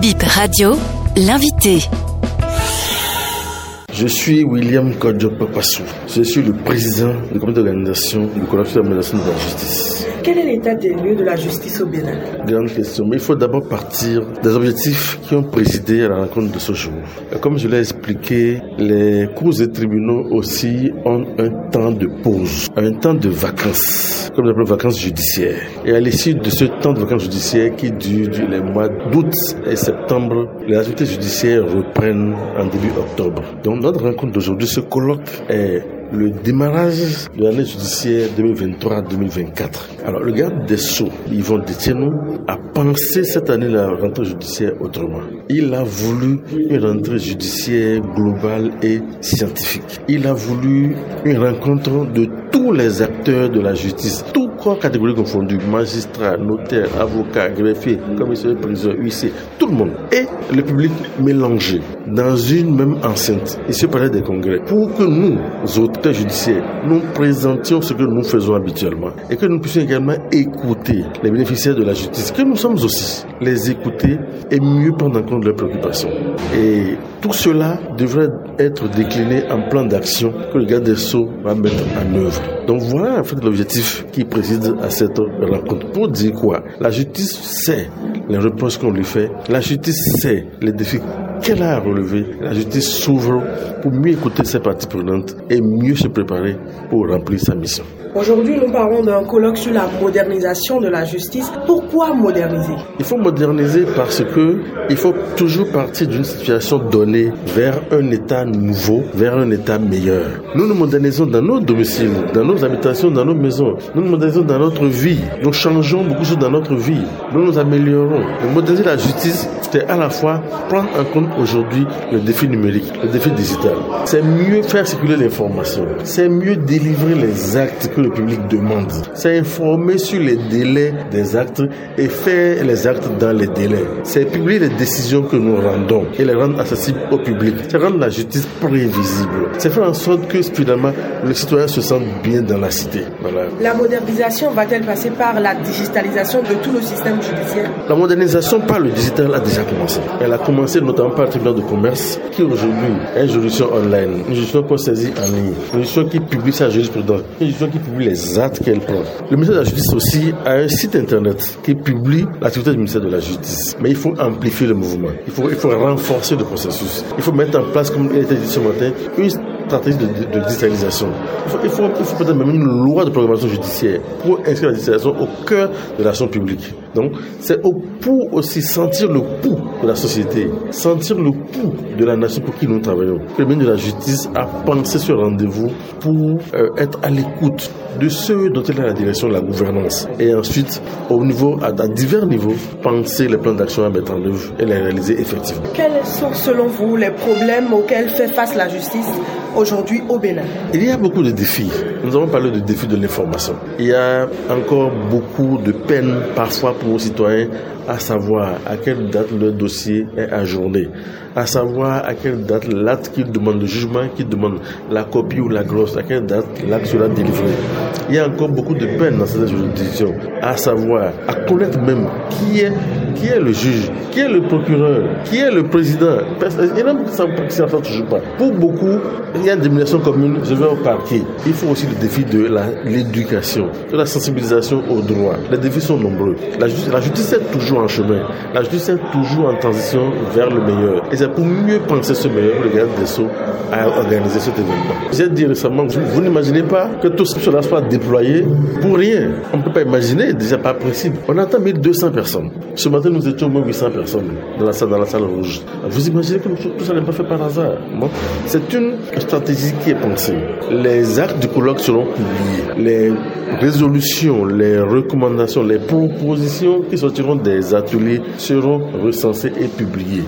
Bip Radio, l'invité. Je suis William Kodjop Passou. Je suis le président du comité d'organisation du collectif d'administration de la justice. Quel est l'état des lieux de la justice au Bénin? Grande question, mais il faut d'abord partir des objectifs qui ont présidé à la rencontre de ce jour. Comme je l'ai expliqué, les cours et tribunaux aussi ont un temps de pause, un temps de vacances, comme les vacances judiciaires. Et à l'issue de ce temps de vacances judiciaires qui dure les mois d'août et septembre, les activités judiciaires reprennent en début octobre. Donc notre rencontre d'aujourd'hui, ce colloque est le démarrage de l'année judiciaire 2023-2024. Alors, le garde des Sceaux, Yvon Détieno, a pensé cette année la rentrée judiciaire autrement. Il a voulu une rentrée judiciaire globale et scientifique. Il a voulu une rencontre de tous les acteurs de la justice, tous corps catégories confondues, magistrats, notaires, avocats, greffiers, commissaires de prison, huissiers, tout le monde, et le public mélangé dans une même enceinte, ici au palais des congrès, pour que nous, auteurs judiciaires, nous présentions ce que nous faisons habituellement et que nous puissions également écouter les bénéficiaires de la justice, que nous sommes aussi, les écouter et mieux prendre en compte leurs préoccupations. Et tout cela devrait être décliné en plan d'action que le garde des Sceaux va mettre en œuvre. Donc voilà en fait l'objectif qui préside à cette rencontre. Pour dire quoi? La justice sait les reproches qu'on lui fait. La justice sait les défis qu'elle a à relever. La justice s'ouvre pour mieux écouter ses parties prenantes et mieux se préparer pour remplir sa mission. Aujourd'hui, nous parlons d'un colloque sur la modernisation de la justice. Pourquoi moderniser? Il faut moderniser parce que il faut toujours partir d'une situation donnée vers un état nouveau, vers un état meilleur. Nous nous modernisons dans nos domiciles, dans nos habitations, dans nos maisons. Nous nous modernisons dans notre vie. Nous changeons beaucoup de choses dans notre vie. Nous nous améliorons. moderniser la justice, c'est à la fois prendre en compte aujourd'hui le défi numérique, le défi digital. C'est mieux faire circuler l'information. C'est mieux délivrer les actes que le public demande. C'est informer sur les délais des actes et faire les actes dans les délais. C'est publier les décisions que nous rendons et les rendre accessibles au public. C'est rendre la justice prévisible. C'est faire en sorte que finalement le citoyen se sente bien dans la cité. Voilà. La modernisation va-t-elle passer par la digitalisation de tout le système judiciaire? La modernisation par le digital a déjà commencé. Elle a commencé notamment par le tribunal de commerce qui aujourd'hui est une juridiction online, une juridiction qu'on saisit en ligne, une juridiction qui publie sa jurisprudence, une juridiction qui publie les actes qu'elle prend. Le ministère de la Justice aussi a un site internet qui publie l'activité du ministère de la Justice. Mais il faut amplifier le mouvement. Il faut, il faut renforcer le processus. Il faut mettre en place, comme il a été dit ce matin, une stratégie de, digitalisation. Il faut, il faut peut-être même une loi de programmation judiciaire pour inscrire la digitalisation au cœur de l'action publique. Donc, c'est pour aussi sentir le pouls de la société, sentir le pouls de la nation pour qui nous travaillons. Le ministre de la Justice a pensé ce rendez-vous pour euh, être à l'écoute de ceux dont il a la direction de la gouvernance. Et ensuite, au niveau, à, à divers niveaux, penser les plans d'action à mettre en œuvre et les réaliser effectivement. Quels sont, selon vous, les problèmes auxquels fait face la justice aujourd'hui au Bénin? Il y a beaucoup de défis. Nous avons parlé du défi de l'information. Il y a encore beaucoup de peines parfois pour aux citoyens à savoir à quelle date le dossier est ajourné, à savoir à quelle date l'acte qu'ils demandent, le jugement qu'ils demandent, la copie ou la glosse, à quelle date l'acte sera délivré. Il y a encore beaucoup de peines dans cette juridiction, à savoir, à connaître même qui est, qui est le juge, qui est le procureur, qui est le président? Il y en a qui s'en toujours pas. Pour beaucoup, il y a une domination commune, je vais au parquet. Il faut aussi le défi de l'éducation, de la sensibilisation aux droits. Les défis sont nombreux. La justice, est toujours en chemin. La justice est toujours en transition vers le meilleur. Et c'est pour mieux penser ce meilleur que le garde des Sceaux a organisé cet événement. J'ai dit récemment, vous, n'imaginez pas que tout cela soit déployé pour rien. On ne peut pas imaginer, déjà pas possible. On attend 1200 personnes. Ce nous étions au moins 800 personnes dans la salle, dans la salle rouge. Vous imaginez que tout ça n'est pas fait par hasard. C'est une stratégie qui est pensée. Les actes du colloque seront publiés. Les résolutions, les recommandations, les propositions qui sortiront des ateliers seront recensées et publiées.